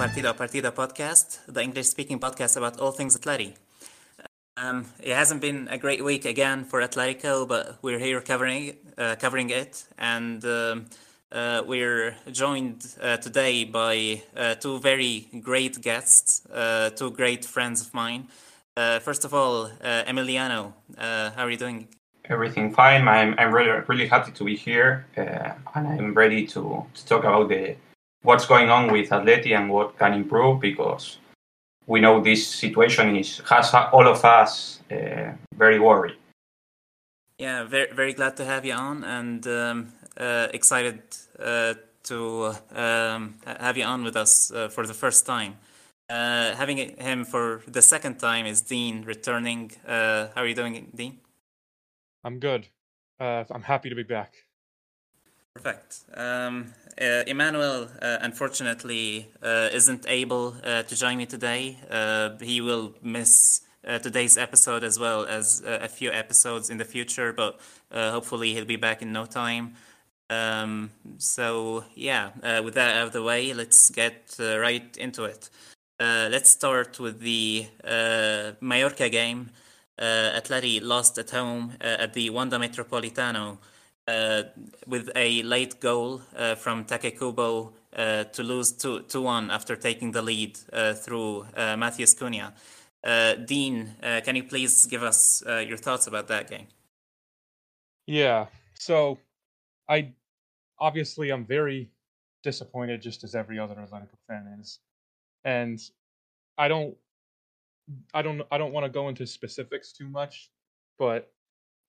Partida Partida podcast, the English speaking podcast about all things Atleti. Um, it hasn't been a great week again for Atletico, but we're here covering uh, covering it, and um, uh, we're joined uh, today by uh, two very great guests, uh, two great friends of mine. Uh, first of all, Emiliano, how are you doing? everything fine. I'm, I'm really really happy to be here, and I'm ready to, to talk about the what's going on with Atleti and what can improve because we know this situation is has all of us uh, very worried. Yeah, very very glad to have you on, and um, uh, excited uh, to um, have you on with us uh, for the first time. Uh, having him for the second time is Dean returning. Uh, how are you doing, Dean? I'm good. Uh, I'm happy to be back. Perfect. Um, uh, Emmanuel, uh, unfortunately, uh, isn't able uh, to join me today. Uh, he will miss uh, today's episode as well as a few episodes in the future, but hopefully he'll be back in no time. Um, so, yeah, with that out of the way, let's get right into it. Let's start with the Mallorca game. Uh, Atleti lost at home at the Wanda Metropolitano with a late goal uh, from Take Kubo uh, to lose 2 2 1 after taking the lead uh, through uh, Matheus Cunha. Uh, Dean, uh, can you please give us uh, your thoughts about that game? Yeah. So, I obviously I'm very disappointed, just as every other Atletico fan is, and I don't, I don't, I don't want to go into specifics too much, but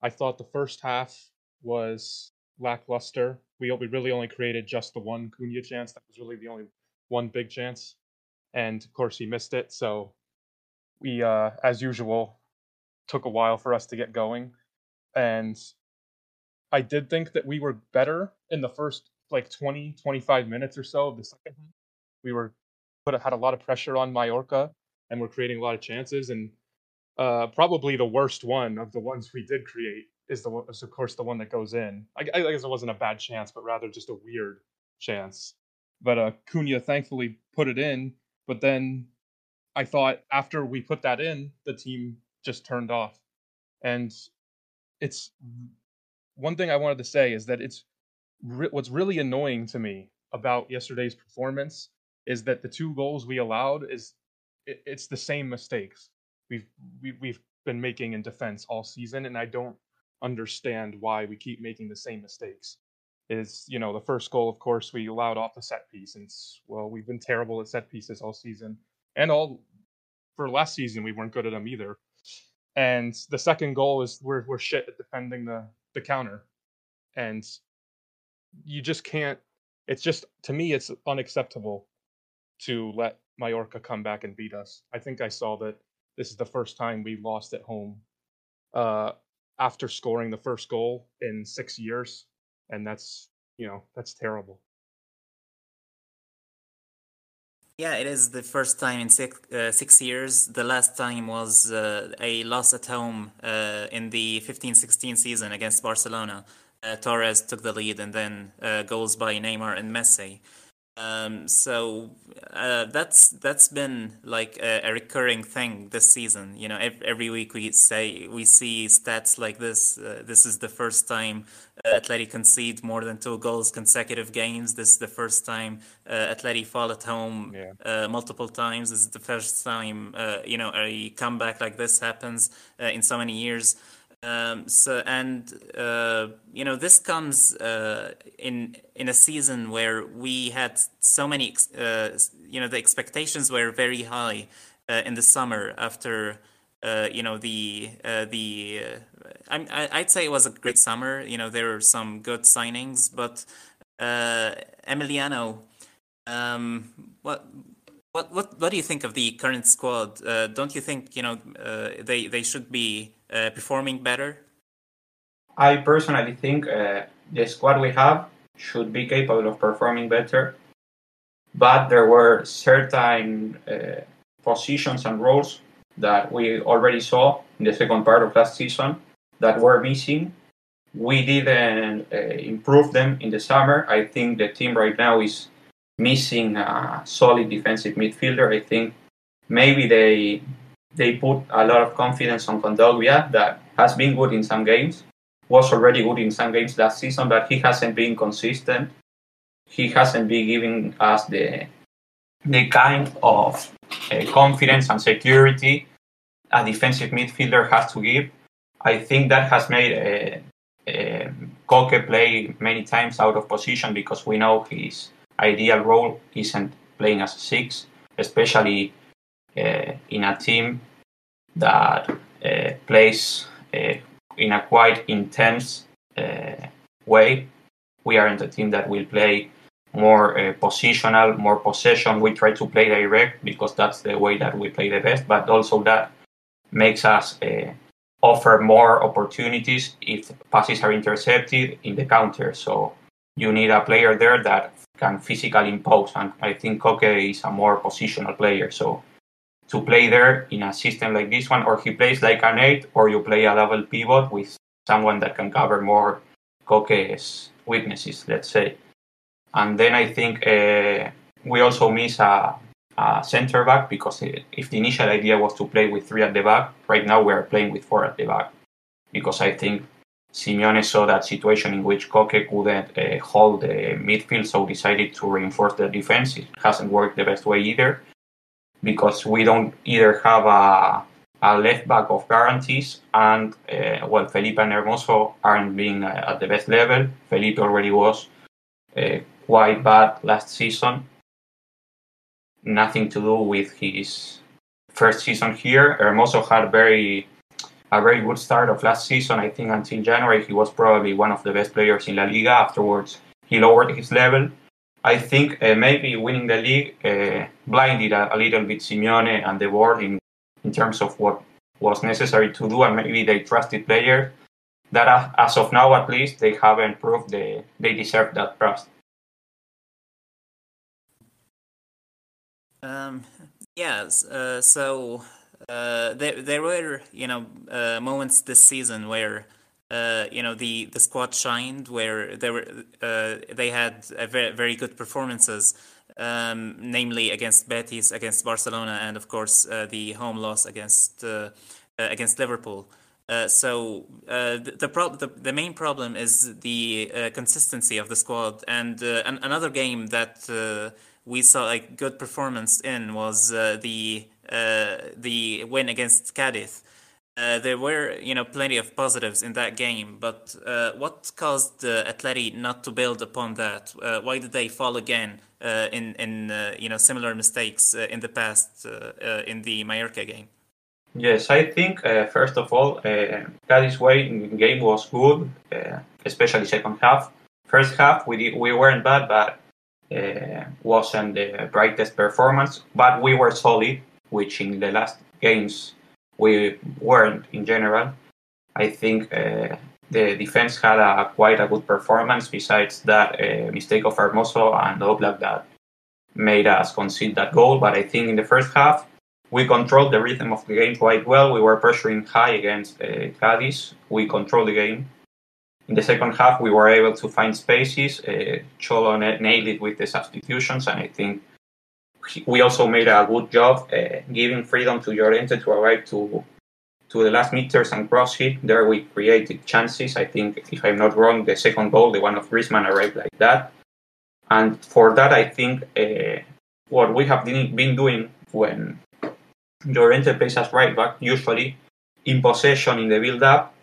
I thought the first half was lackluster. We we really only created just the one Cunha chance. That was really the only one big chance, and of course he missed it. So we, uh, as usual, took a while for us to get going, and I did think that we were better in the first like 20, 25 minutes or so of the second half. We were put had a lot of pressure on Mallorca and we're creating a lot of chances. And uh, probably the worst one of the ones we did create is the is of course the one that goes in. I, I guess it wasn't a bad chance, but rather just a weird chance. But uh, Cunha thankfully put it in. But then I thought after we put that in, the team just turned off. And it's one thing I wanted to say is that it's re- what's really annoying to me about yesterday's performance is that the two goals we allowed is it, it's the same mistakes we've we, we've been making in defense all season, and I don't understand why we keep making the same mistakes. Is you know the first goal, of course, we allowed off the set piece, and well, we've been terrible at set pieces all season, and all for last season we weren't good at them either. And the second goal is we're we're shit at defending the the counter, and you just can't. It's just to me, it's unacceptable to let Mallorca come back and beat us. I think I saw that this is the first time we lost at home uh, after scoring the first goal in six years, and that's you know that's terrible. Yeah, it is the first time in six uh, six years. The last time was uh, a loss at home uh, in the 15-16 season against Barcelona. Uh, Torres took the lead, and then uh, goals by Neymar and Messi. Um, so uh, that's that's been like a, a, recurring thing this season. You know, every, every, week we say we see stats like this. Uh, this is the first time uh, Atleti concede more than two goals consecutive games. This is the first time uh, Atleti fall at home yeah. uh, multiple times. This is the first time uh, you know a comeback like this happens uh, in so many years. Um, so and uh, you know this comes uh, in in a season where we had so many uh, you know the expectations were very high uh, in the summer after uh, you know the uh, the I, I'd say it was a great summer. You know there were some good signings, but Emiliano, um, what what what what do you think of the current squad? don't you think you know they they should be performing better? I personally think uh, the squad we have should be capable of performing better, but there were certain uh, positions and roles that we already saw in the second part of last season that were missing. We didn't uh, improve them in the summer. I think the team right now is missing a solid defensive midfielder. I think maybe they they put a lot of confidence on Kondogbia that has been good in some games, was already good in some games last season, but he hasn't been consistent. He hasn't been giving us the the kind of uh, confidence and security a defensive midfielder has to give. I think that has made uh, uh, Koke play many times out of position because we know his ideal role isn't playing as a six, especially in a team that uh, plays uh, in a quite intense way. We are in a team that will play more uh, positional, more possession. We try to play direct because that's the way that we play the best, but also that makes us uh, offer more opportunities if passes are intercepted in the counter. So you need a player there that can physically impose, and I think Koke is a more positional player. So to play there in a system like this one, or he plays like an eight, or you play a double pivot with someone that can cover more Koke's weaknesses, let's say. And then I think uh, we also miss a, a center back because if the initial idea was to play with three at the back, right now we are playing with four at the back because I think Simeone saw that situation in which Koke couldn't uh, hold the midfield, so decided to reinforce the defense. It hasn't worked the best way either because we don't either have a, a left back of guarantees and uh, well Felipe and Hermoso aren't being uh, at the best level. Felipe already was uh, quite bad last season. Nothing to do with his first season here. Hermoso had very a very good start of last season. I think until January he was probably one of the best players in La Liga. Afterwards he lowered his level I think uh, maybe winning the league uh, blinded a, a, little bit Simeone and the board in, in terms of what was necessary to do, and maybe they trusted players that, uh, as of now at least, they haven't proved they, they deserve that trust. Um, yes, uh, so uh, there, there were, you know, uh, moments this season where uh, you know the the squad shined where they were uh, they had very very good performances um, namely against Betis, against Barcelona, and of course uh, the home loss against uh, uh against Liverpool. Uh, so the the, pro- the, the main problem is the consistency of the squad, and an- another game that we saw a good performance in was the the win against Cadiz. Uh, there were, you know, plenty of positives in that game, but uh, what caused uh, Atleti not to build upon that? Uh, why did they fall again uh, in, in you know, similar mistakes in the past in the Mallorca game? Yes, I think first of all, uh, Cadiz way game was good, especially second half. First half we did, we weren't bad, but wasn't the brightest performance. But we were solid, which in the last games we weren't in general. I think uh, the defense had a quite a good performance. Besides that uh, mistake of Hermoso and Oblak that made us concede that goal. But I think in the first half we controlled the rhythm of the game quite well. We were pressuring high against uh, Cadiz. We controlled the game. In the second half, we were able to find spaces. Uh, Cholo nailed it with the substitutions, and I think we also made a good job uh, giving freedom to Llorente to arrive to to the last meters and cross it. There we created chances. I think, if I'm not wrong, the second goal, the one of Griezmann, arrived like that. And for that, I think uh, what we have been doing when Llorente plays as right back, usually in possession in the build-up,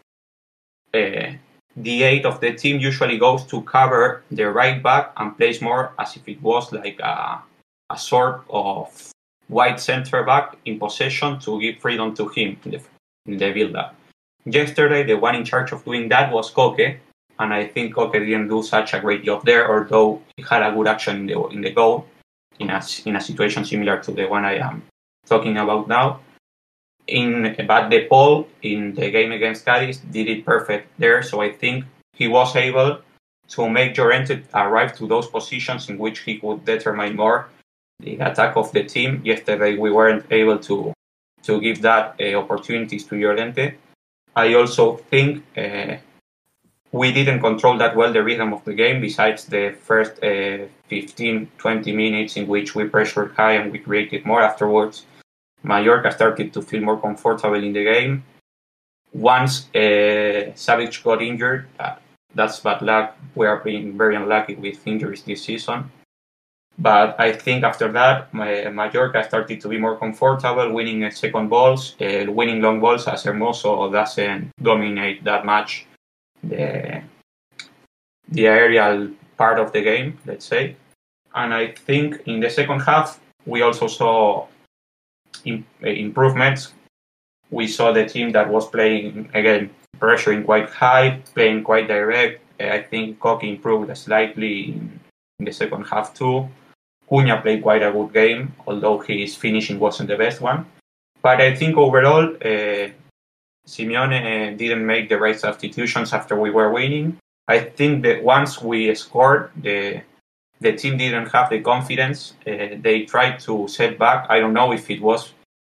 uh, the eight of the team usually goes to cover the right back and plays more as if it was like a a sort of wide center back in possession to give freedom to him in the, in the build-up. Yesterday, the one in charge of doing that was Koke, and I think Koke didn't do such a great job there, although he had a good action in the, in the goal in a, in a situation similar to the one I am talking about now. In but De Paul in the game against Cadiz did it perfect there, so I think he was able to make Llorente arrive to those positions in which he could determine more the attack of the team. Yesterday we weren't able to to give that uh, opportunities to Llorente. I also think uh, we didn't control that well the rhythm of the game. Besides the first uh, 15, 20 minutes in which we pressured high and we created more afterwards, Mallorca started to feel more comfortable in the game. Once uh, Savic got injured, uh, that's bad luck. We are being very unlucky with injuries this season. But I think after that, my, Mallorca started to be more comfortable, winning second balls, uh, winning long balls as Hermoso doesn't dominate that much the, the aerial part of the game, let's say. And I think in the second half, we also saw in, uh, improvements. We saw the team that was playing, again, pressuring quite high, playing quite direct. Uh, I think Koke improved slightly in the second half too. Cunha played quite a good game, although his finishing wasn't the best one. But I think overall, uh, Simeone uh, didn't make the right substitutions after we were winning. I think that once we scored, the the team didn't have the confidence. Uh, they tried to set back. I don't know if it was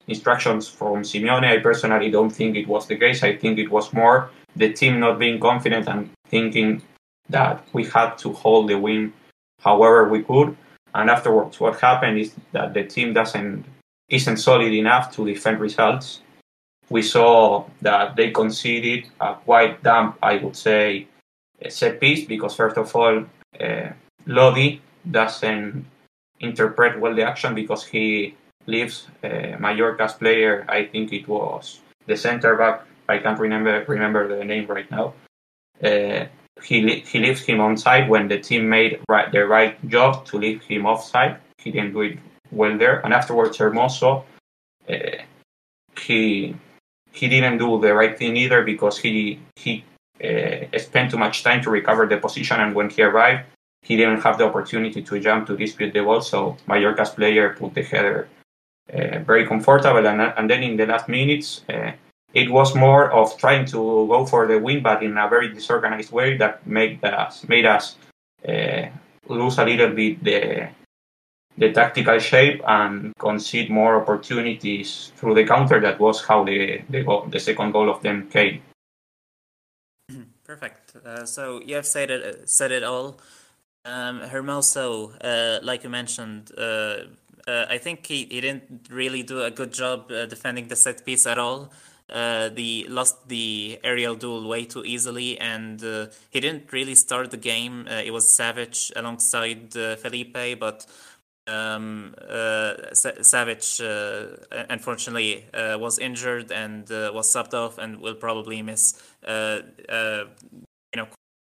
instructions from Simeone. I personally don't think it was the case. I think it was more the team not being confident and thinking that we had to hold the win however we could. And afterwards, what happened is that the team doesn't isn't solid enough to defend results. We saw that they conceded a quite damp, I would say, set piece because first of all, uh, Lodi doesn't interpret well the action because he leaves uh, Mallorca's player. I think it was the center back. I can't remember remember the name right now. Uh, he he leaves him on side when the team made right, the right job to leave him offside. He didn't do it well there, and afterwards Hermoso, uh, he he didn't do the right thing either because he he uh, spent too much time to recover the position, and when he arrived, he didn't have the opportunity to jump to dispute the ball. So Mallorca's player put the header uh, very comfortable, and and then in the last minutes. Uh, it was more of trying to go for the win, but in a very disorganized way that made us made us uh, lose a little bit the the tactical shape and concede more opportunities through the counter. That was how the the, goal, the second goal of them came. Perfect. Uh, so you have said it said it all. Um, Hermoso, uh, like you mentioned, uh, uh, I think he, he didn't really do a good job uh, defending the set piece at all. Uh, the lost the aerial duel way too easily, and uh, he didn't really start the game. Uh, it was Savic alongside uh, Felipe, but um, uh, Sa- Savic uh, unfortunately was injured and was subbed off, and will probably miss you know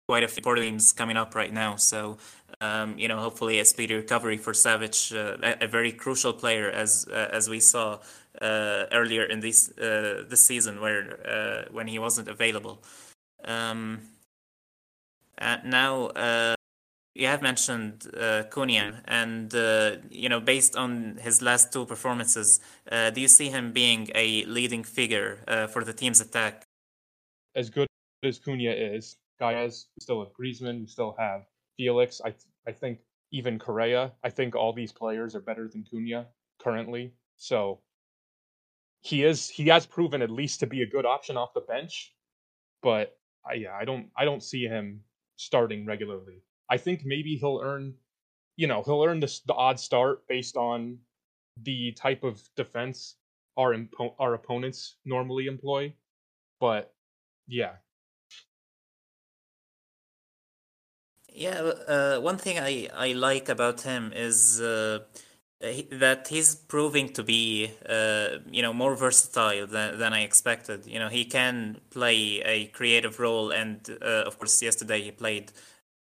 quite a few games coming up right now. So um, you know, hopefully a speedy recovery for Savic, uh, a, a very crucial player as uh, as we saw uh, earlier in this uh, this season, where uh, when he wasn't available. Um, uh, now uh, you have mentioned uh, Cunha, and uh, you know, based on his last two performances, uh, do you see him being a leading figure uh, for the team's attack? As good as Cunha is, Gaez, we still have Griezmann, we still have Felix. I I think even Correa. I think all these players are better than Cunha currently. So he is he has proven at least to be a good option off the bench, but I, yeah, I don't I don't see him starting regularly. I think maybe he'll earn, you know, he'll earn this the odd start based on the type of defense our impo- our opponents normally employ, but yeah, Yeah, uh, one thing I, I like about him is uh, that he's proving to be uh, you know more versatile than, than I expected. You know, he can play a creative role, and uh, of course, yesterday he played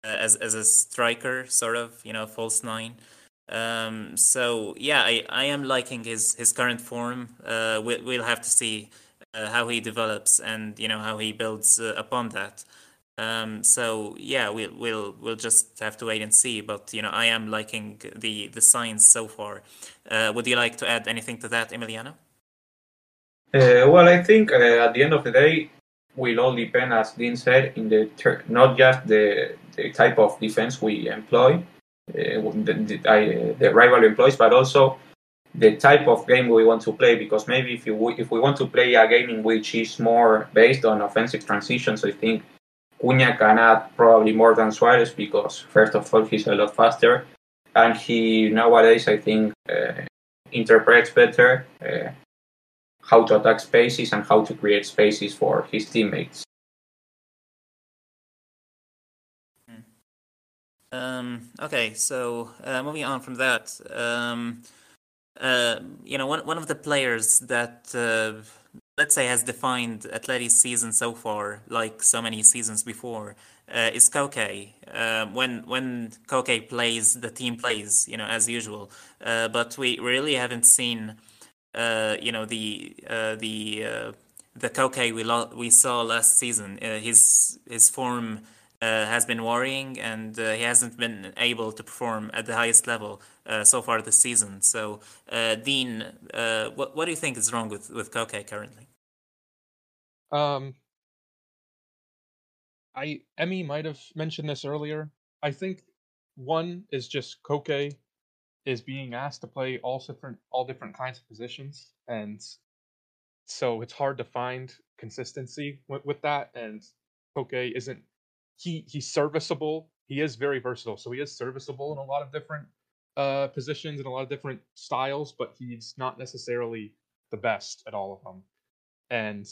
uh, as as a striker, sort of, you know, false nine. Um, so yeah, I, I am liking his his current form. Uh, we, we'll have to see uh, how he develops and you know how he builds uh, upon that. Um, so yeah, we'll we'll we'll just have to wait and see. But you know, I am liking the the signs so far. Uh, would you like to add anything to that, Emiliano? Uh, well, I think uh, at the end of the day, will all depend, as Dean said, in the ter- not just the, the type of defense we employ, uh, the, the, I, the rival employs, but also the type of game we want to play. Because maybe if you if we want to play a game in which is more based on offensive transitions, I think Cunha can add probably more than Suarez because first of all he's a lot faster, and he nowadays I think uh, interprets better uh, how to attack spaces and how to create spaces for his teammates. Um, okay, so uh, moving on from that, um, uh, you know, one one of the players that uh, let's say has defined Atleti's season so far, like so many seasons before, uh, is Koke. Uh, when when Koke plays, the team plays, you know, as usual. Uh, but we really haven't seen, uh, you know, the uh, the uh, the Koke we lo- we saw last season. His his form. Has been worrying, and he hasn't been able to perform at the highest level so far this season. So, Dean, what what do you think is wrong with with Koke currently? Um, I Emmy might have mentioned this earlier. I think one is just Koke is being asked to play all different all different kinds of positions, and so it's hard to find consistency with, with that. And Koke isn't he he's serviceable. He is very versatile, so he is serviceable in a lot of different uh positions and a lot of different styles, but he's not necessarily the best at all of them. And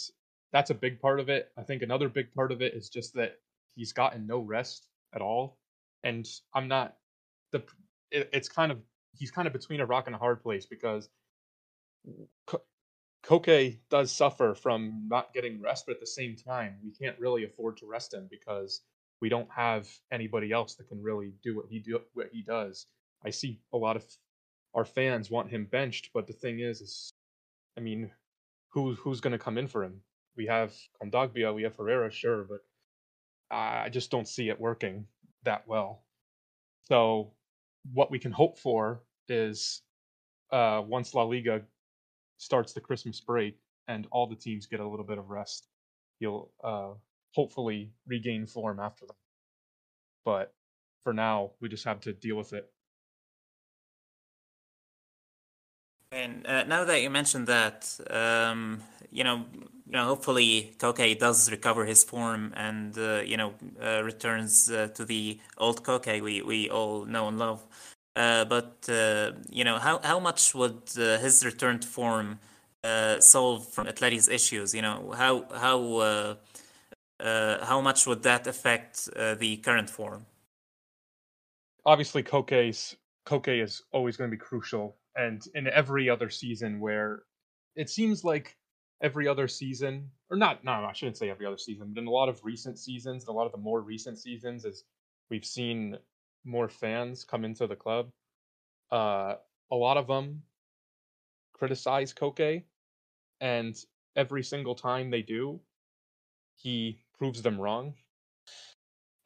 that's a big part of it. I think another big part of it is just that he's gotten no rest at all, and I'm not the. It, it's kind of he's kind of between a rock and a hard place because Ko- Koke does suffer from not getting rest, but at the same time, we can't really afford to rest him because we don't have anybody else that can really do what he do what he does. I see a lot of our fans want him benched, but the thing is, is I mean, who who's going to come in for him? We have Kondogbia, we have Herrera, sure, but I just don't see it working that well. So what we can hope for is uh, once La Liga starts the Christmas break and all the teams get a little bit of rest, you'll uh, hopefully regain form after that. But for now, we just have to deal with it. And uh, now that you mentioned that, um, you know, you know, hopefully Koke does recover his form and uh, you know uh, returns uh, to the old Koke we, we all know and love. Uh, but uh, you know, how how much would uh, his return to form solve from Atleti's issues? You know, how how how much would that affect the current form? Obviously, Koke's Koke is always going to be crucial, and in every other season where it seems like every other season, or not, no, I shouldn't say every other season, but in a lot of recent seasons, and a lot of the more recent seasons, as we've seen more fans come into the club, uh, a lot of them criticize Koke, and every single time they do, he proves them wrong.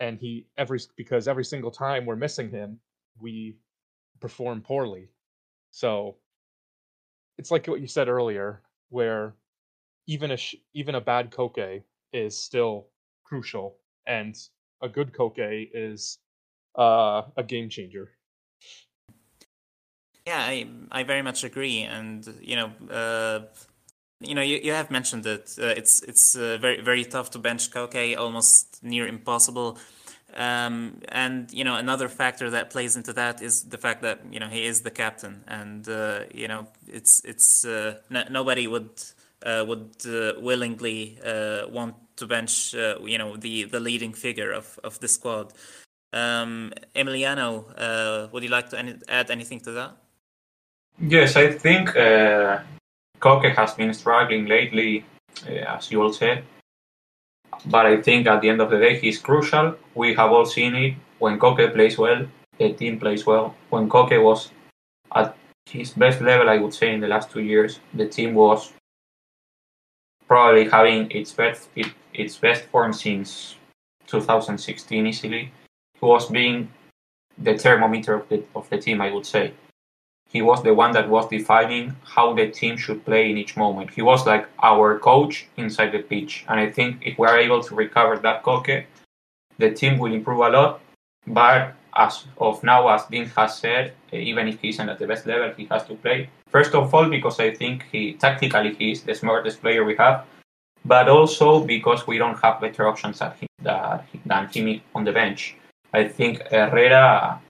And he every because every single time we're missing him, we perform poorly. So it's like what you said earlier, where even a sh- even a bad koke is still crucial, and a good koke is uh, a game changer. Yeah, I I very much agree, and you know, uh, you know, you, you have mentioned that uh, it's it's uh, very very tough to bench Koke, almost near impossible. Um, and you know, another factor that plays into that is the fact that you know he is the captain, and uh, you know, it's it's uh, nobody would would uh, willingly uh, want to bench, you know, the, the leading figure of, of the squad. Um, Emiliano, would you like to any- add anything to that? Yes, I think uh, Koke has been struggling lately, uh, as you all said. But I think at the end of the day, he's crucial. We have all seen it. When Koke plays well, the team plays well. When Koke was at his best level, I would say, in the last two years, the team was probably having its best it, its best form since 2016 easily. He was being the thermometer of the of the team, I would say. He was the one that was defining how the team should play in each moment. He was like our coach inside the pitch, and I think if we are able to recover that Koke, the team will improve a lot. But as of now, as Dean has said, eh, even if he isn't at the best level, he has to play. First of all, because I think he tactically he is the smartest player we have, but also because we don't have better options at him, that, than him on the bench. I think Herrera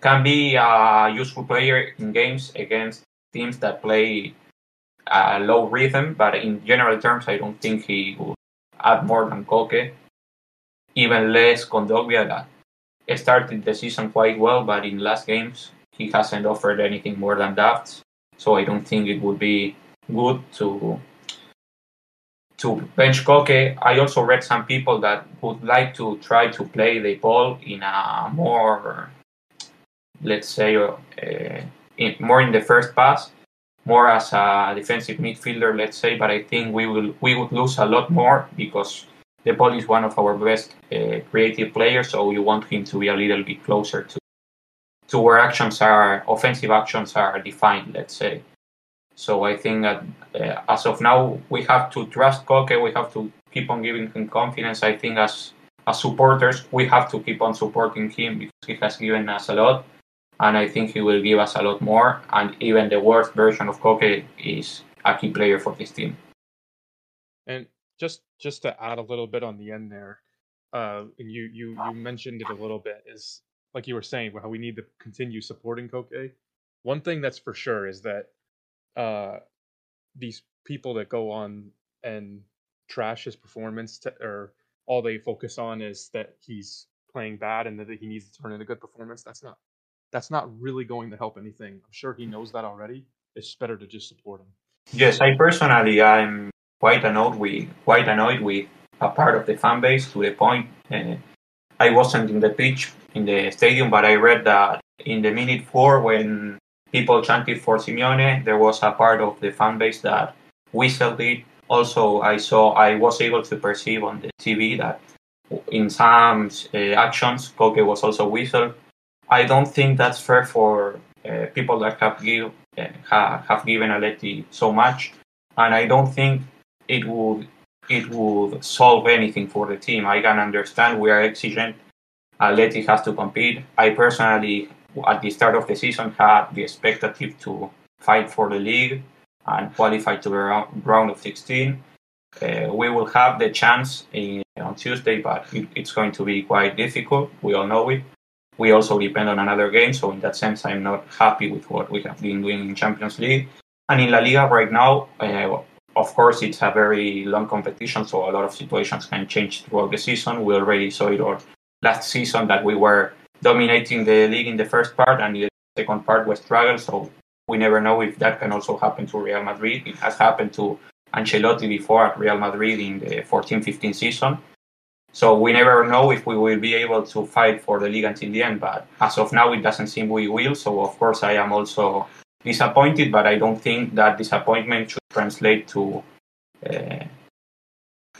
can be a useful player in games against teams that play a low rhythm, but in general terms, I don't think he will add more than Koke. Even less Kondogbia that started the season quite well, but in last games he hasn't offered anything more than that. So I don't think it would be good to to bench Koke. I also read some people that would like to try to play the ball in a more, let's say, uh, in, more in the first pass, more as a defensive midfielder, let's say. But I think we will we would lose a lot more because Paul is one of our best uh, creative players, so you want him to be a little bit closer to to where actions are offensive actions are defined. Let's say. So I think that uh, as of now, we have to trust Koke. We have to keep on giving him confidence. I think as as supporters, we have to keep on supporting him because he has given us a lot, and I think he will give us a lot more. And even the worst version of Koke is a key player for this team. And just just to add a little bit on the end there, uh, and you you you mentioned it a little bit is like you were saying how we need to continue supporting Koke. One thing that's for sure is that uh, these people that go on and trash his performance to, or all they focus on is that he's playing bad and that he needs to turn in a good performance. That's not that's not really going to help anything. I'm sure he knows that already. It's better to just support him. Yes, I personally I'm quite annoyed with quite annoyed with a part of the fan base to the point uh, I wasn't in the pitch in the stadium, but I read that in the minute four when people chanted for Simeone, there was a part of the fan base that whistled it. Also, I saw I was able to perceive on the TV that in some uh, actions, Koke was also whistled. I don't think that's fair for uh, people that have give uh, have given Atleti so much, and I don't think it would it would solve anything for the team. I can understand we are exigent. Atleti has to compete. I personally, at the start of the season, had the expectative to fight for the league and qualify to the round of 16. uh, we will have the chance in, on Tuesday, but it, it's going to be quite difficult. We all know it. We also depend on another game, so in that sense, I'm not happy with what we have been doing in Champions League. And in La Liga right now, uh, of course, it's a very long competition, so a lot of situations can change throughout the season. We already saw it all last season that we were dominating the league in the first part, and the second part was struggle. So we never know if that can also happen to Real Madrid. It has happened to Ancelotti before at Real Madrid in the 14-15 season. So we never know if we will be able to fight for the league until the end. But as of now, it doesn't seem we will. So of course, I am also disappointed, but I don't think that disappointment should translate to uh,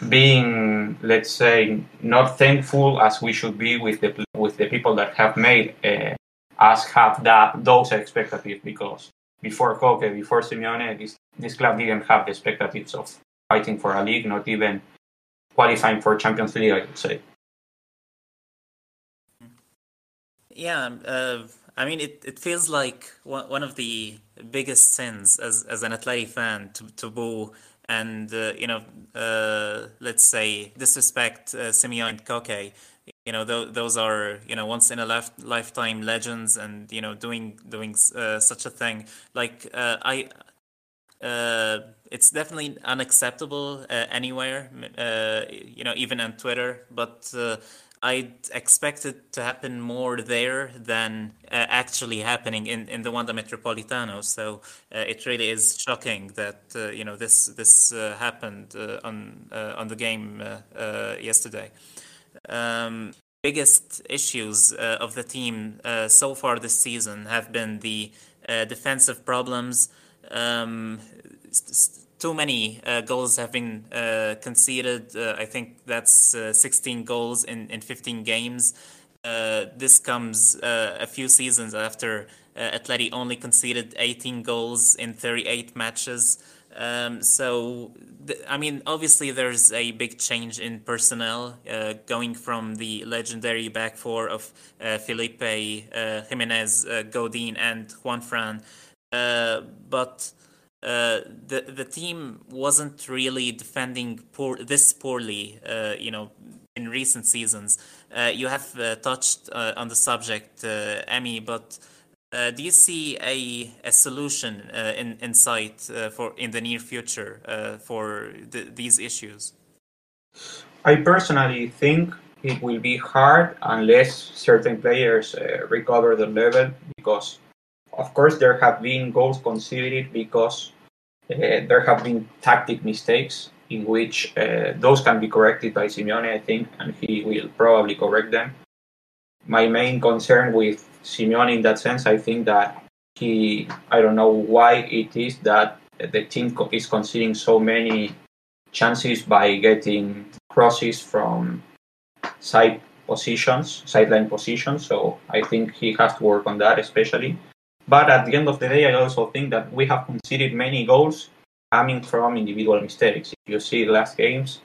being, let's say, not thankful as we should be with the with the people that have made uh, us have that those expectations. Because before Koke, before Simeone, this this club didn't have the expectations of fighting for a league, not even qualifying for Champions League. I would say. Yeah, uh, I mean, it, it feels like one, of the biggest sins as, as an Atleti fan to, to boo and, uh, you know, uh, let's say disrespect uh, Simeone and Koke. You know, th- those are, you know, once in a lif- lifetime legends and, you know, doing doing uh, such a thing. Like, uh, I, uh, it's definitely unacceptable anywhere, you know, even on Twitter. But I expect it to happen more there than uh, actually happening in, in the Wanda Metropolitano. So uh, it really is shocking that uh, you know this this uh, happened uh, on uh, on the game yesterday. Um, biggest issues of the team so far this season have been the defensive problems. Um, too many uh, goals have been uh, conceded. Uh, I think that's 16 goals in, in 15 games. this comes a few seasons after uh, Atleti only conceded 18 goals in 38 matches. Um, so, th- I mean, obviously, there's a big change in personnel uh, going from the legendary back four of uh, Felipe, Gimenez, Godin, and Juanfran. but uh, the the team wasn't really defending poor this poorly. Uh, you know, in recent seasons, uh, you have uh, touched uh, on the subject, Emmy, but. do you see a, a solution in, in sight for in the near future for the, these issues? I personally think it will be hard unless certain players recover the level because of course, there have been goals conceded because there have been tactic mistakes in which uh, those can be corrected by Simeone, I think, and he will probably correct them. My main concern with Simeone in that sense, I think that he, I don't know why it is that the team is conceding so many chances by getting crosses from side positions, sideline positions. So I think he has to work on that, especially. But at the end of the day, I also think that we have conceded many goals coming from individual mistakes. If you see last games,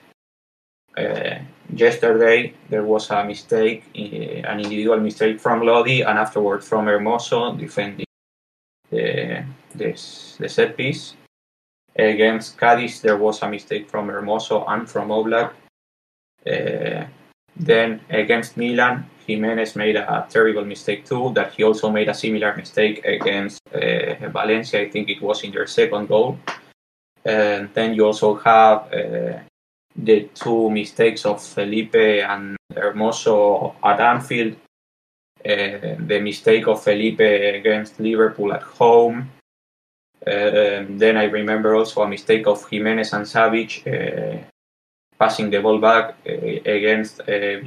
uh, yesterday there was a mistake, uh, an individual mistake from Lodi, and afterwards from Hermoso defending the, the, the set piece. Against Cadiz, there was a mistake from Hermoso and from Oblak. Uh, then against Milan, Gimenez made a terrible mistake too. That he also made a similar mistake against uh, Valencia. I think it was in their second goal. And then you also have uh, the two mistakes of Felipe and Hermoso at Anfield. Uh, the mistake of Felipe against Liverpool at home. Uh, then I remember also a mistake of Gimenez and Savic uh, passing the ball back uh, against uh,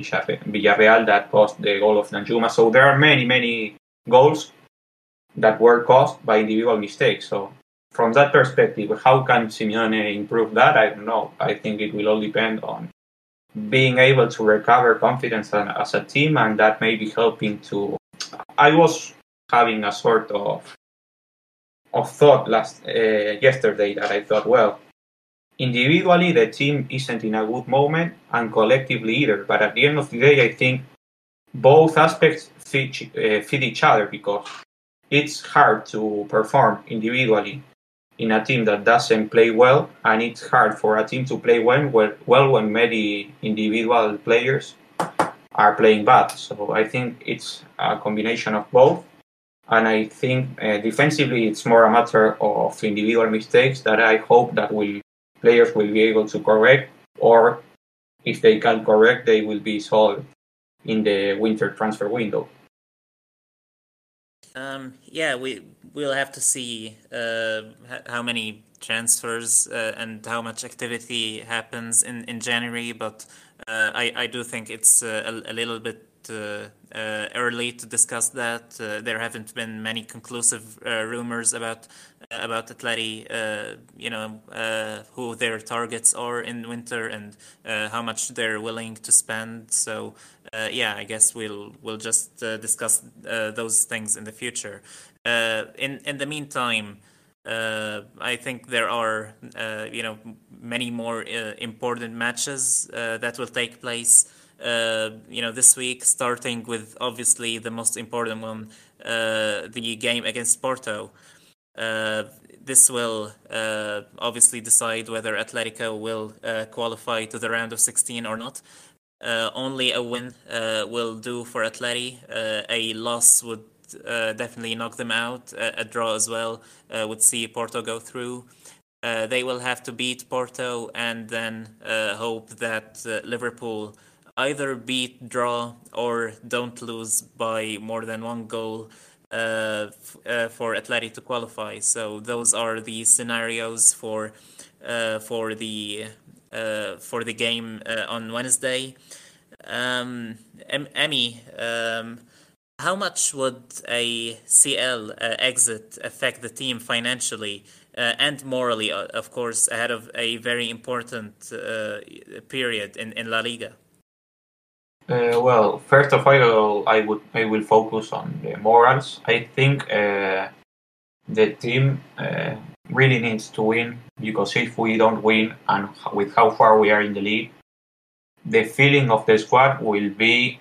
Villarreal that caused the goal of Danjuma. So there are many, many goals that were caused by individual mistakes. So from that perspective, how can Simeone improve that? I don't know. I think it will all depend on being able to recover confidence as a team, and that may be helping to. I was having a sort of of thought last uh, yesterday that I thought, well, individually the team isn't in a good moment, and collectively either. But at the end of the day, I think both aspects fit, uh, each other because it's hard to perform individually in a team that doesn't play well, and it's hard for a team to play well, well when many individual players are playing bad. So I think it's a combination of both. And I think uh, defensively, it's more a matter of individual mistakes that I hope that will players will be able to correct, or if they can correct, they will be solved in the winter transfer window. Um, yeah, we we'll have to see uh, how many transfers uh, and how much activity happens in, in January. But uh, I I do think it's uh, a, a, little bit uh, uh, early to discuss that. there haven't been many conclusive rumors about about Atleti, you know, who their targets are in winter and how much they're willing to spend. So uh, yeah, I guess we'll we'll just uh, discuss uh, those things in the future. Uh, in in the meantime, uh, I think there are uh, you know many more important matches that will take place. You know this week, starting with obviously the most important one, the game against Porto. this will obviously decide whether Atletico will qualify to the round of 16 or not. Uh, only a win uh, will do for Atleti. Uh, a loss would uh, definitely knock them out. a draw as well uh, would see Porto go through. Uh, they will have to beat Porto and then hope that Liverpool either beat, draw, or don't lose by more than one goal for Atleti to qualify. So those are the scenarios for for the uh, for the game uh, on Wednesday. Um, Emmy, um, how much would a CL uh, exit affect the team financially uh, and morally, uh, of course, ahead of a very important uh, period in, in La Liga? Uh, well, first of all, I would I will focus on the morals. I think uh, the team uh, really needs to win because if we don't win and with how far we are in the league, the feeling of the squad will be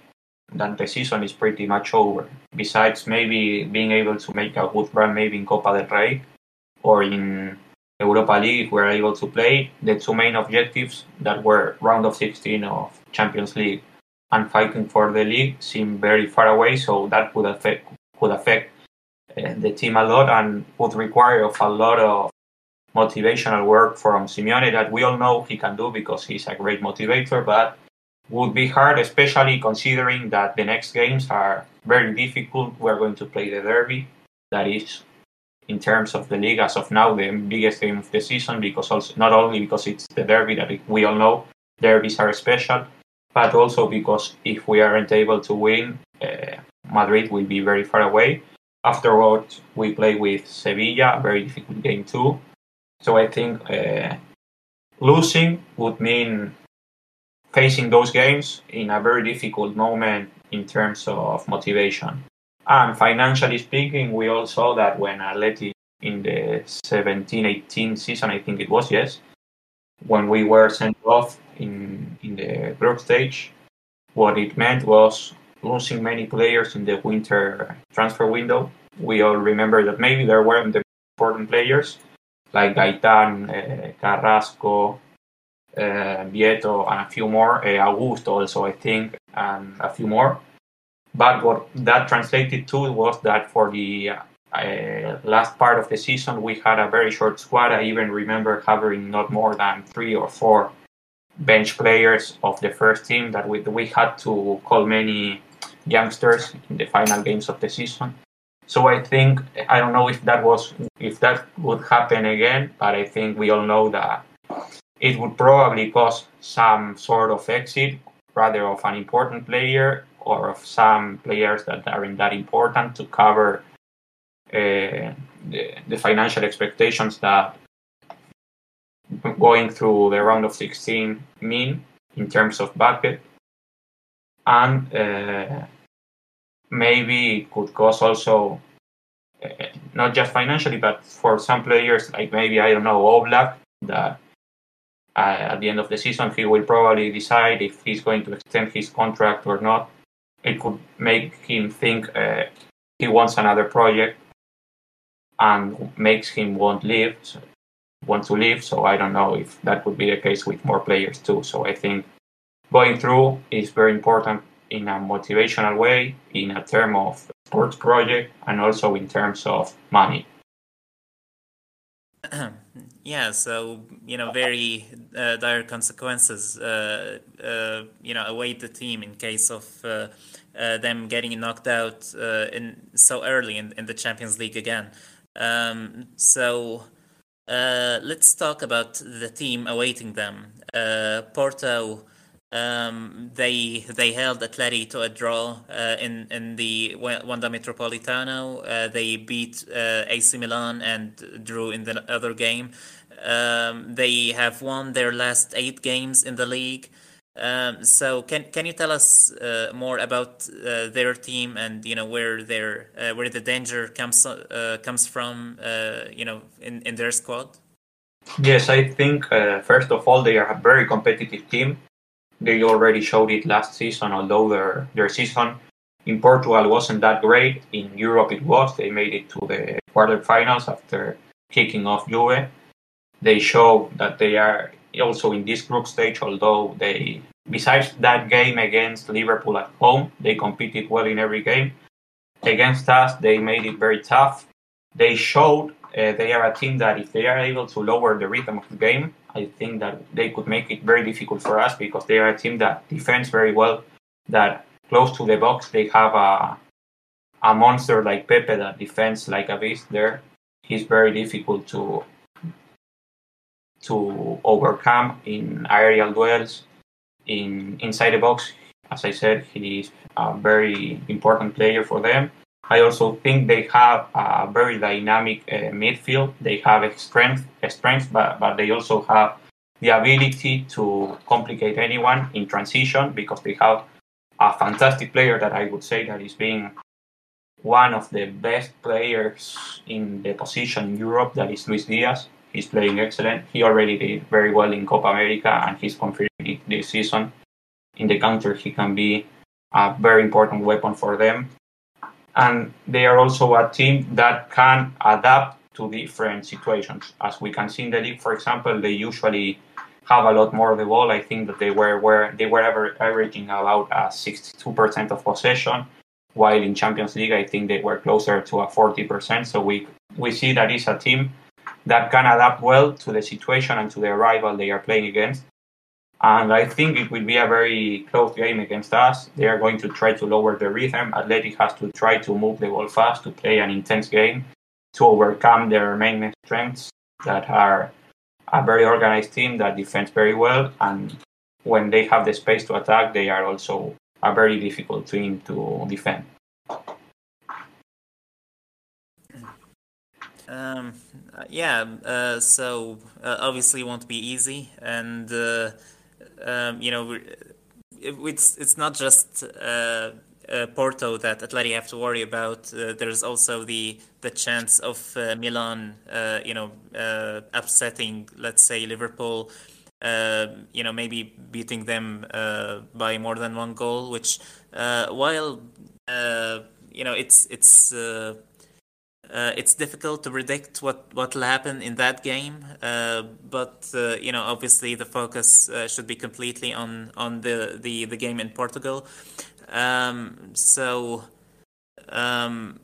that the season is pretty much over. Besides maybe being able to make a good run maybe in Copa del Rey or in Europa League if we're able to play, the two main objectives that were round of 16 of Champions League and fighting for the league seem very far away, so that could affect could affect uh, the team a lot and would require of a lot of motivational work from Simeone that we all know he can do because he's a great motivator, but would be hard, especially considering that the next games are very difficult. We're going to play the derby, that is, in terms of the league as of now, the biggest game of the season. Because also not only because it's the derby that we all know derbies are special, but also because if we aren't able to win, uh, Madrid will be very far away. Afterwards, we play with Sevilla, very difficult game too. So I think uh, losing would mean facing those games in a very difficult moment in terms of motivation. And financially speaking, we all saw that when Atleti in the 17-18 season, I think it was, yes, when we were sent off in, in the group stage, what it meant was losing many players in the winter transfer window. We all remember that maybe there weren't the important players like Gaitan, uh, Carrasco, uh, Vietto, and a few more, uh, Augusto also, I think, and a few more. But what that translated to was that for the uh, last part of the season, we had a very short squad. I even remember having not more than three or four bench players of the first team that we, we had to call many youngsters in the final games of the season. So I think I don't know if that was if that would happen again, but I think we all know that it would probably cause some sort of exit rather of an important player or of some players that aren't that important to cover the, the financial expectations that going through the round of 16 mean in terms of budget and uh, maybe it could cause also uh, not just financially, but for some players like maybe I don't know Oblak that uh, at the end of the season he will probably decide if he's going to extend his contract or not. It could make him think he wants another project, and makes him want leave, want to leave. So I don't know if that would be the case with more players too. So I think going through is very important in a motivational way, in a term of sports project, and also in terms of money. yeah, so you know, very uh, dire consequences, uh, uh, you know, await the team in case of uh, uh, them getting knocked out uh, in so early in, in the Champions League again. Um, so let's talk about the team awaiting them. Porto um, they they held Atleti to a draw uh, in in the Wanda Metropolitano. Uh, they beat uh, AC Milan and drew in the other game. Um, they have won their last eight games in the league. Um, so can can you tell us uh, more about uh, their team and you know where their uh, where the danger comes comes from you know in, in their squad? Yes, I think first of all they are a very competitive team they already showed it last season, although their, their season in Portugal wasn't that great. In Europe, it was. They made it to the quarterfinals after kicking off Juve. They show that they are also in this group stage, although they, besides that game against Liverpool at home, they competed well in every game. Against us, they made it very tough. They showed uh, they are a team that if they are able to lower the rhythm of the game, I think that they could make it very difficult for us because they are a team that defends very well, that close to the box they have a a monster like Pepe that defends like a beast there. He's very difficult to to overcome in aerial duels, in inside the box. As I said, he is a very important player for them. I also think they have a very dynamic uh, midfield. They have strength, strength, but, but they also have the ability to complicate anyone in transition because they have a fantastic player that I would say that is being one of the best players in the position in Europe. That is Luis Diaz. He's playing excellent. He already did very well in Copa America, and he's confirmed it this season. In the counter, he can be a very important weapon for them and they are also a team that can adapt to different situations. As we can see in the league, for example, they usually have a lot more of the ball. I think that they were where they were ever averaging about uh, a 62% of possession, while in Champions League I think they were closer to a 40%. So we we see that it's a team that can adapt well to the situation and to the rival they are playing against. And I think it will be a very close game against us. They are going to try to lower the rhythm. Athletic has to try to move the ball fast to play an intense game to overcome their main strengths that are a very organized team that defends very well. And when they have the space to attack, they are also a very difficult team to defend. Um, yeah, uh, so uh, obviously won't be easy, and uh, um, you know, it's it's not just uh, Porto that Atleti have to worry about. Uh, there's also the the chance of uh, Milan, you know, upsetting, let's say, Liverpool. you know, maybe beating them by more than one goal. Which, while you know, it's it's uh, it's difficult to predict what what will happen in that game, uh, but uh, you know obviously the focus uh, should be completely on on the the, the game in Portugal. Um, so, um,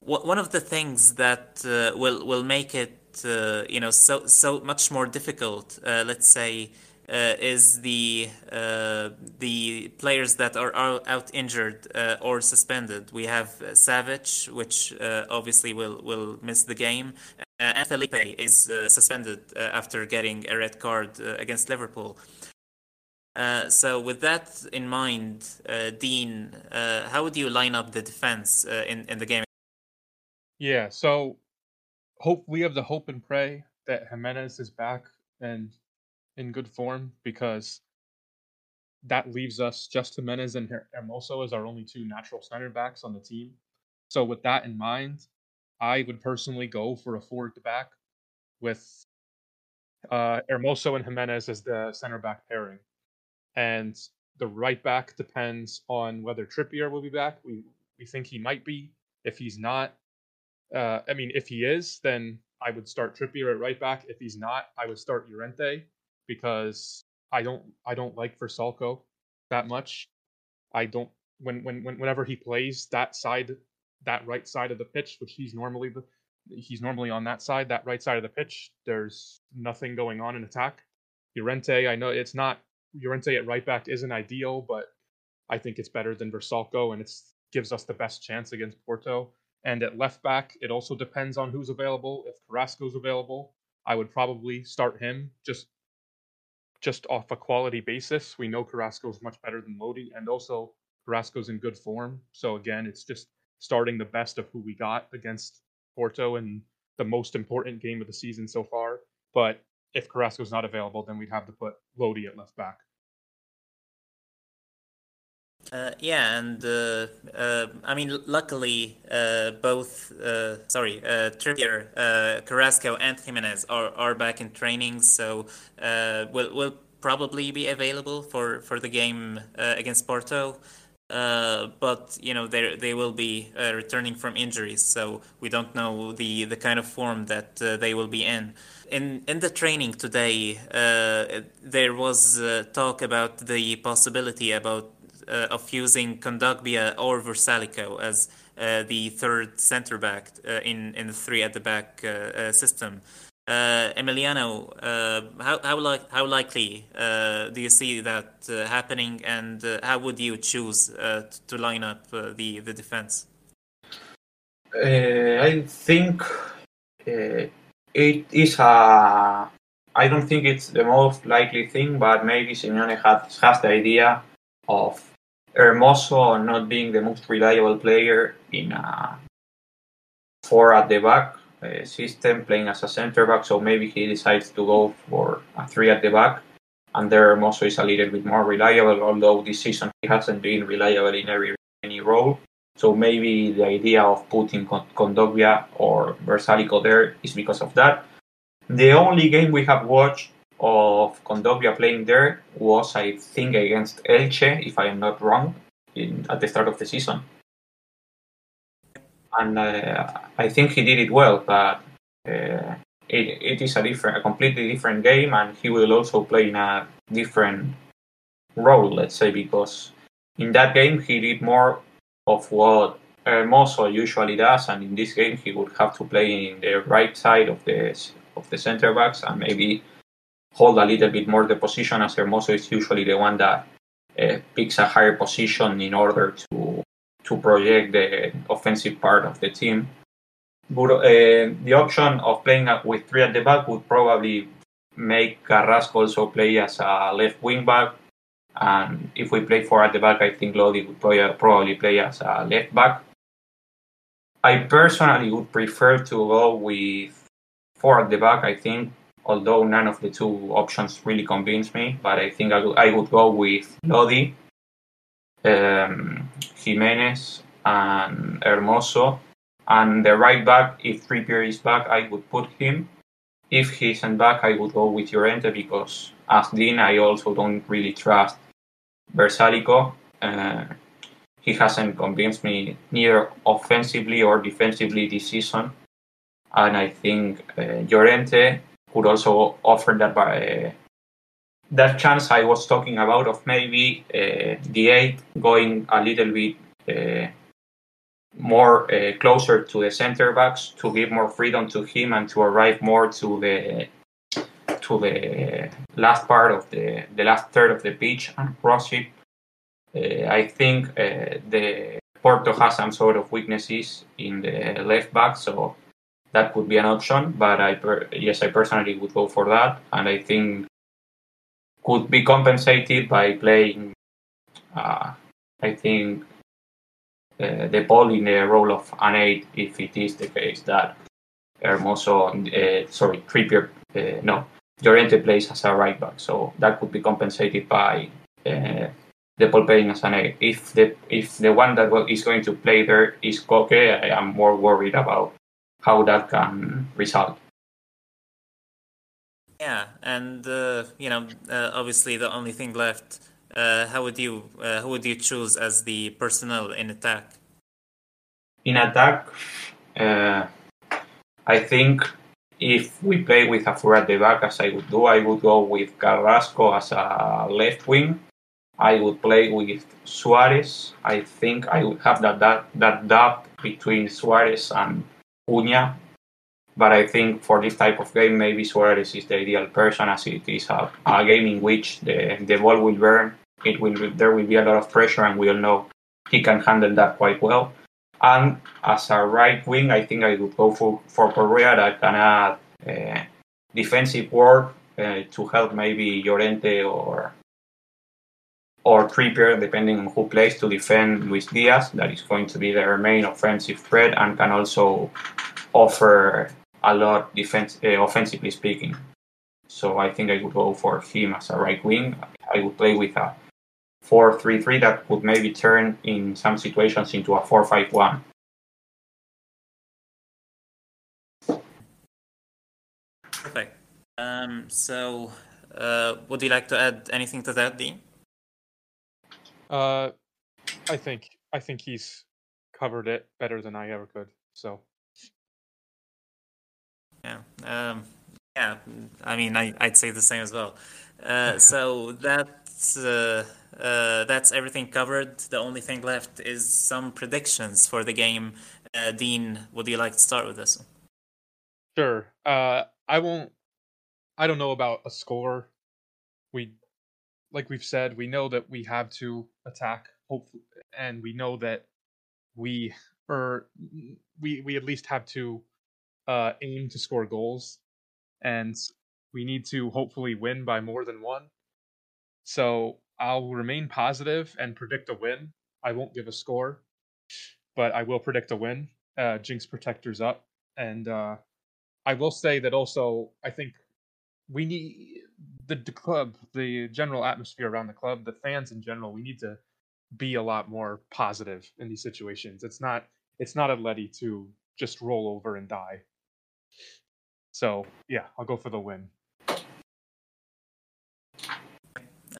one of the things that uh, will will make it uh, you know so so much more difficult, let's say uh, is the uh, the players that are out injured uh, or suspended. We have Savic, which obviously will will miss the game, and Felipe is suspended after getting a red card against Liverpool. Uh, so with that in mind, uh, Dean, uh, how would you line up the defense in in the game? Yeah, so hope we have the hope and pray that Gimenez is back and in good form because that leaves us just Gimenez and Hermoso as our only two natural center backs on the team. So with that in mind, I would personally go for a forward back with uh, Hermoso and Gimenez as the center back pairing. And the right back depends on whether Trippier will be back. We we think he might be. If he's not, Uh, I mean, if he is, then I would start Trippier at right back. If he's not, I would start Llorente because I don't I don't like Vrsaljko that much. I don't when when whenever he plays that side that right side of the pitch, which he's normally the he's normally on that side, that right side of the pitch. There's nothing going on in attack. Llorente, I know it's not Llorente at right back isn't ideal, but I think it's better than Vrsaljko, and it gives us the best chance against Porto. And at left back, it also depends on who's available. If Carrasco's available, I would probably start him just just off a quality basis. We know Carrasco is much better than Lodi, and also Carrasco's in good form. So again, it's just starting the best of who we got against Porto in the most important game of the season so far. But if Carrasco's not available, then we'd have to put Lodi at left back. Uh, yeah, and uh, uh, I mean, luckily, uh, both uh, sorry, uh, Trippier, Carrasco, and Gimenez are, are back in training, so will will probably be available for, for the game against Porto. but you know they they will be returning from injuries, so we don't know the, the kind of form that they will be in. In in the training today, there was talk about the possibility about uh, Uh, of using Kondogbia or Vrsaljko as uh, the third center back uh, in in the three at the back uh, uh, system. Emiliano, how how, li- how likely do you see that happening, and how would you choose to line up the the defense? I think it is a I don't think it's the most likely thing, but maybe Simeone has, has the idea of Hermoso not being the most reliable player in a four at the back uh, system, playing as a center back. So maybe he decides to go for a three at the back. And there Hermoso is a little bit more reliable, although this season he hasn't been reliable in every any role. So maybe the idea of putting Kondogbia or Vrsaljko there is because of that. The only game we have watched of Kondogbia playing there was, I think, against Elche, if I am not wrong, in, at the start of the season. And uh, I think he did it well, but uh, it, it is a different, a completely different game, and he will also play in a different role, let's say, because in that game he did more of what Hermoso usually does, and in this game he would have to play in the right side of the of the center backs and maybe hold a little bit more the position as Hermoso is usually the one that uh, picks a higher position in order to to project the offensive part of the team. But uh, the option of playing with three at the back would probably make Carrasco also play as a left wing back. And if we play four at the back, I think Lodi would probably play as a left back. I personally would prefer to go with four at the back. I think although none of the two options really convince me. But I think I, w- I would go with Lodi, um, Gimenez, and Hermoso. And the right back, if Trippier is back, I would put him. If he isn't back, I would go with Llorente because, as Dean, I also don't really trust Vrsaljko. Uh, he hasn't convinced me neither offensively or defensively this season. And I think uh, Llorente could also offer that by that chance I was talking about of maybe uh, the eight going a little bit uh, more uh, closer to the center backs to give more freedom to him and to arrive more to the to the last part of the the last third of the pitch and cross it. Uh, I think uh, the Porto has some sort of weaknesses in the left back, so that could be an option. But I per- yes, I personally would go for that, and I think could be compensated by playing. Uh, I think uh, De Paul in the role of an eight, if it is the case that Hermoso, uh, sorry, Trippier, uh, no, Llorente plays as a right back, so that could be compensated by uh, De Paul playing as an eight. If the if the one that is going to play there is Koke, I am more worried about how that can result. Yeah, and uh, you know, uh, obviously, the only thing left. Uh, how would you uh, who would you choose as the personnel in attack? In attack, uh, I think if we play with a four at the back, as I would do, I would go with Carrasco as a left wing. I would play with Suarez. I think I would have that that, that depth between Suarez and Cunha. But I think for this type of game, maybe Suarez is the ideal person, as it is a, a game in which the, the ball will burn. It will there will be a lot of pressure, and we all know he can handle that quite well. And as a right wing, I think I would go for, for Correa that can add uh, defensive work uh, to help maybe Llorente or or Trippier, depending on who plays to defend Luis Diaz. That is going to be their main offensive threat and can also offer a lot defense, uh, offensively speaking. So I think I would go for him as a right wing. I would play with a 4-3-3 that could maybe turn in some situations into a 4-5-1. Perfect. Um, so, uh, would you like to add anything to that, Dean? Uh, I think I think he's covered it better than I ever could. So yeah, um, yeah. I mean, I, I'd say the same as well. Uh, so that's uh, uh, that's everything covered. The only thing left is some predictions for the game. Uh, Dean, would you like to start with this? Sure. Uh, I won't. I don't know about a score. We, like we've said, we know that we have to attack. Hopefully, and we know that we or we we at least have to uh, aim to score goals, and we need to hopefully win by more than one. So I'll remain positive and predict a win. I won't give a score, but I will predict a win. Uh, Jinx protectors up, and uh, I will say that also I think we need the, the club, the general atmosphere around the club, the fans in general. We need to be a lot more positive in these situations. It's not it's not Atleti to just roll over and die. So yeah, I'll go for the win.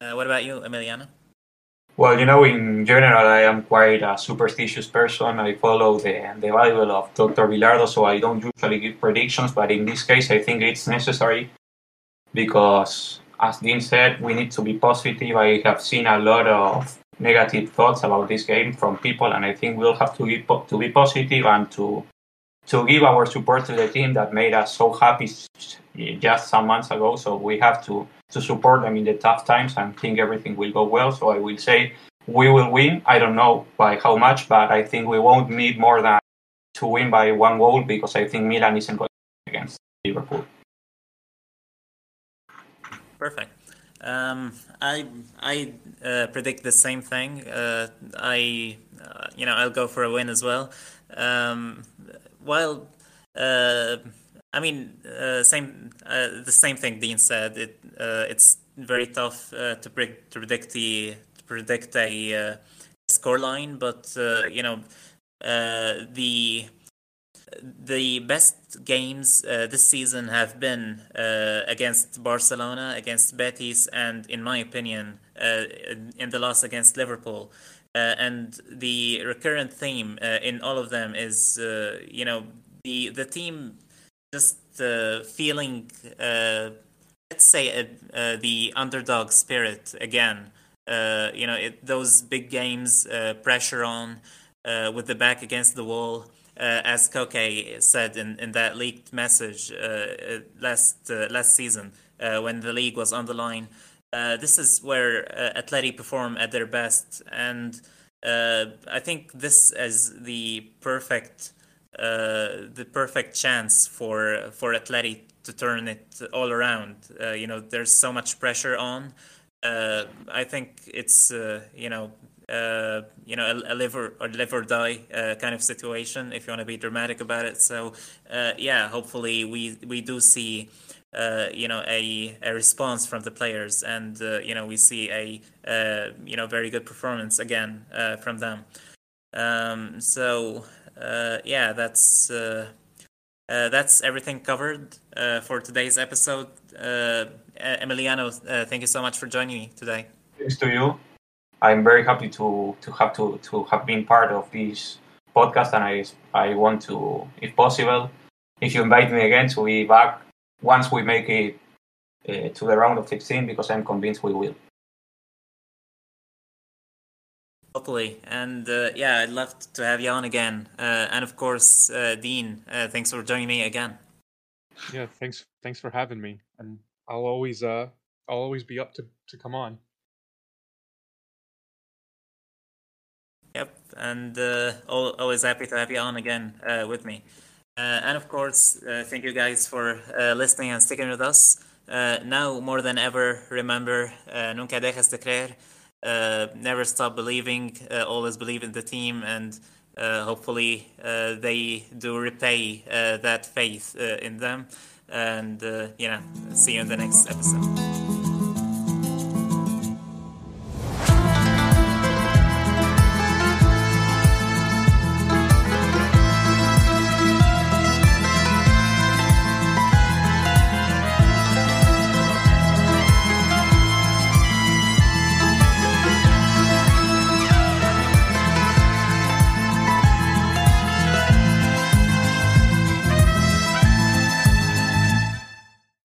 Uh, what about you, Emiliano? Well, you know, in general, I am quite a superstitious person. I follow the, the Bible of Dr. Bilardo, so I don't usually give predictions, but in this case, I think it's necessary because, as Dean said, we need to be positive. I have seen a lot of negative thoughts about this game from people, and I think we'll have to be, to be positive and to to give our support to the team that made us so happy just some months ago. So we have to to support them in the tough times and think everything will go well. So I will say we will win. I don't know by how much, but I think we won't need more than to win by one goal because I think Milan isn't going against Liverpool. Perfect. Um, I I uh, predict the same thing. Uh, I uh, you know I'll go for a win as well. Um, while uh, I mean, uh, same uh, the same thing Dean said. It it's very tough to, pre- to predict the to predict a uh, score line, but you know the the best games this season have been against Barcelona, against Betis, and in my opinion, in the loss against Liverpool. and the recurrent theme in all of them is, you know, the the team just uh, feeling, uh, let's say, uh, uh the underdog spirit again. Uh, you know, it, those big games, uh, pressure on, with the back against the wall. As Koke said in, in that leaked message last last season, when the league was on the line, this is where uh, Atleti perform at their best, and I think this is the perfect uh, the perfect chance for for Atleti to turn it all around. Uh, you know, there's so much pressure on. Uh, I think it's uh, you know uh, you know a, a, live or, or live or die uh, kind of situation if you want to be dramatic about it. So yeah, hopefully we we do see. you know a, a response from the players and you know we see a you know very good performance again from them um, so uh, yeah, that's uh, uh, that's everything covered for today's episode. Emiliano, thank you so much for joining me today. Thanks to you. I'm very happy to to have to to have been part of this podcast, and I I want to, if possible, if you invite me again to be back once we make it uh, to the round of 16 because I'm convinced we will. Hopefully, and uh, yeah, I'd love to have you on again. Uh, and of course, uh, Dean, uh, thanks for joining me again. Yeah, thanks thanks for having me, and I'll always uh I'll always be up to to come on. And uh, always happy to have you on again uh, with me. Uh, and of course, thank you guys for listening and sticking with us. Now more than ever, remember, nunca dejes de creer. Uh, never stop believing. Uh, always believe in the team, and uh, hopefully they do repay that faith in them. And you know, see you in the next episode.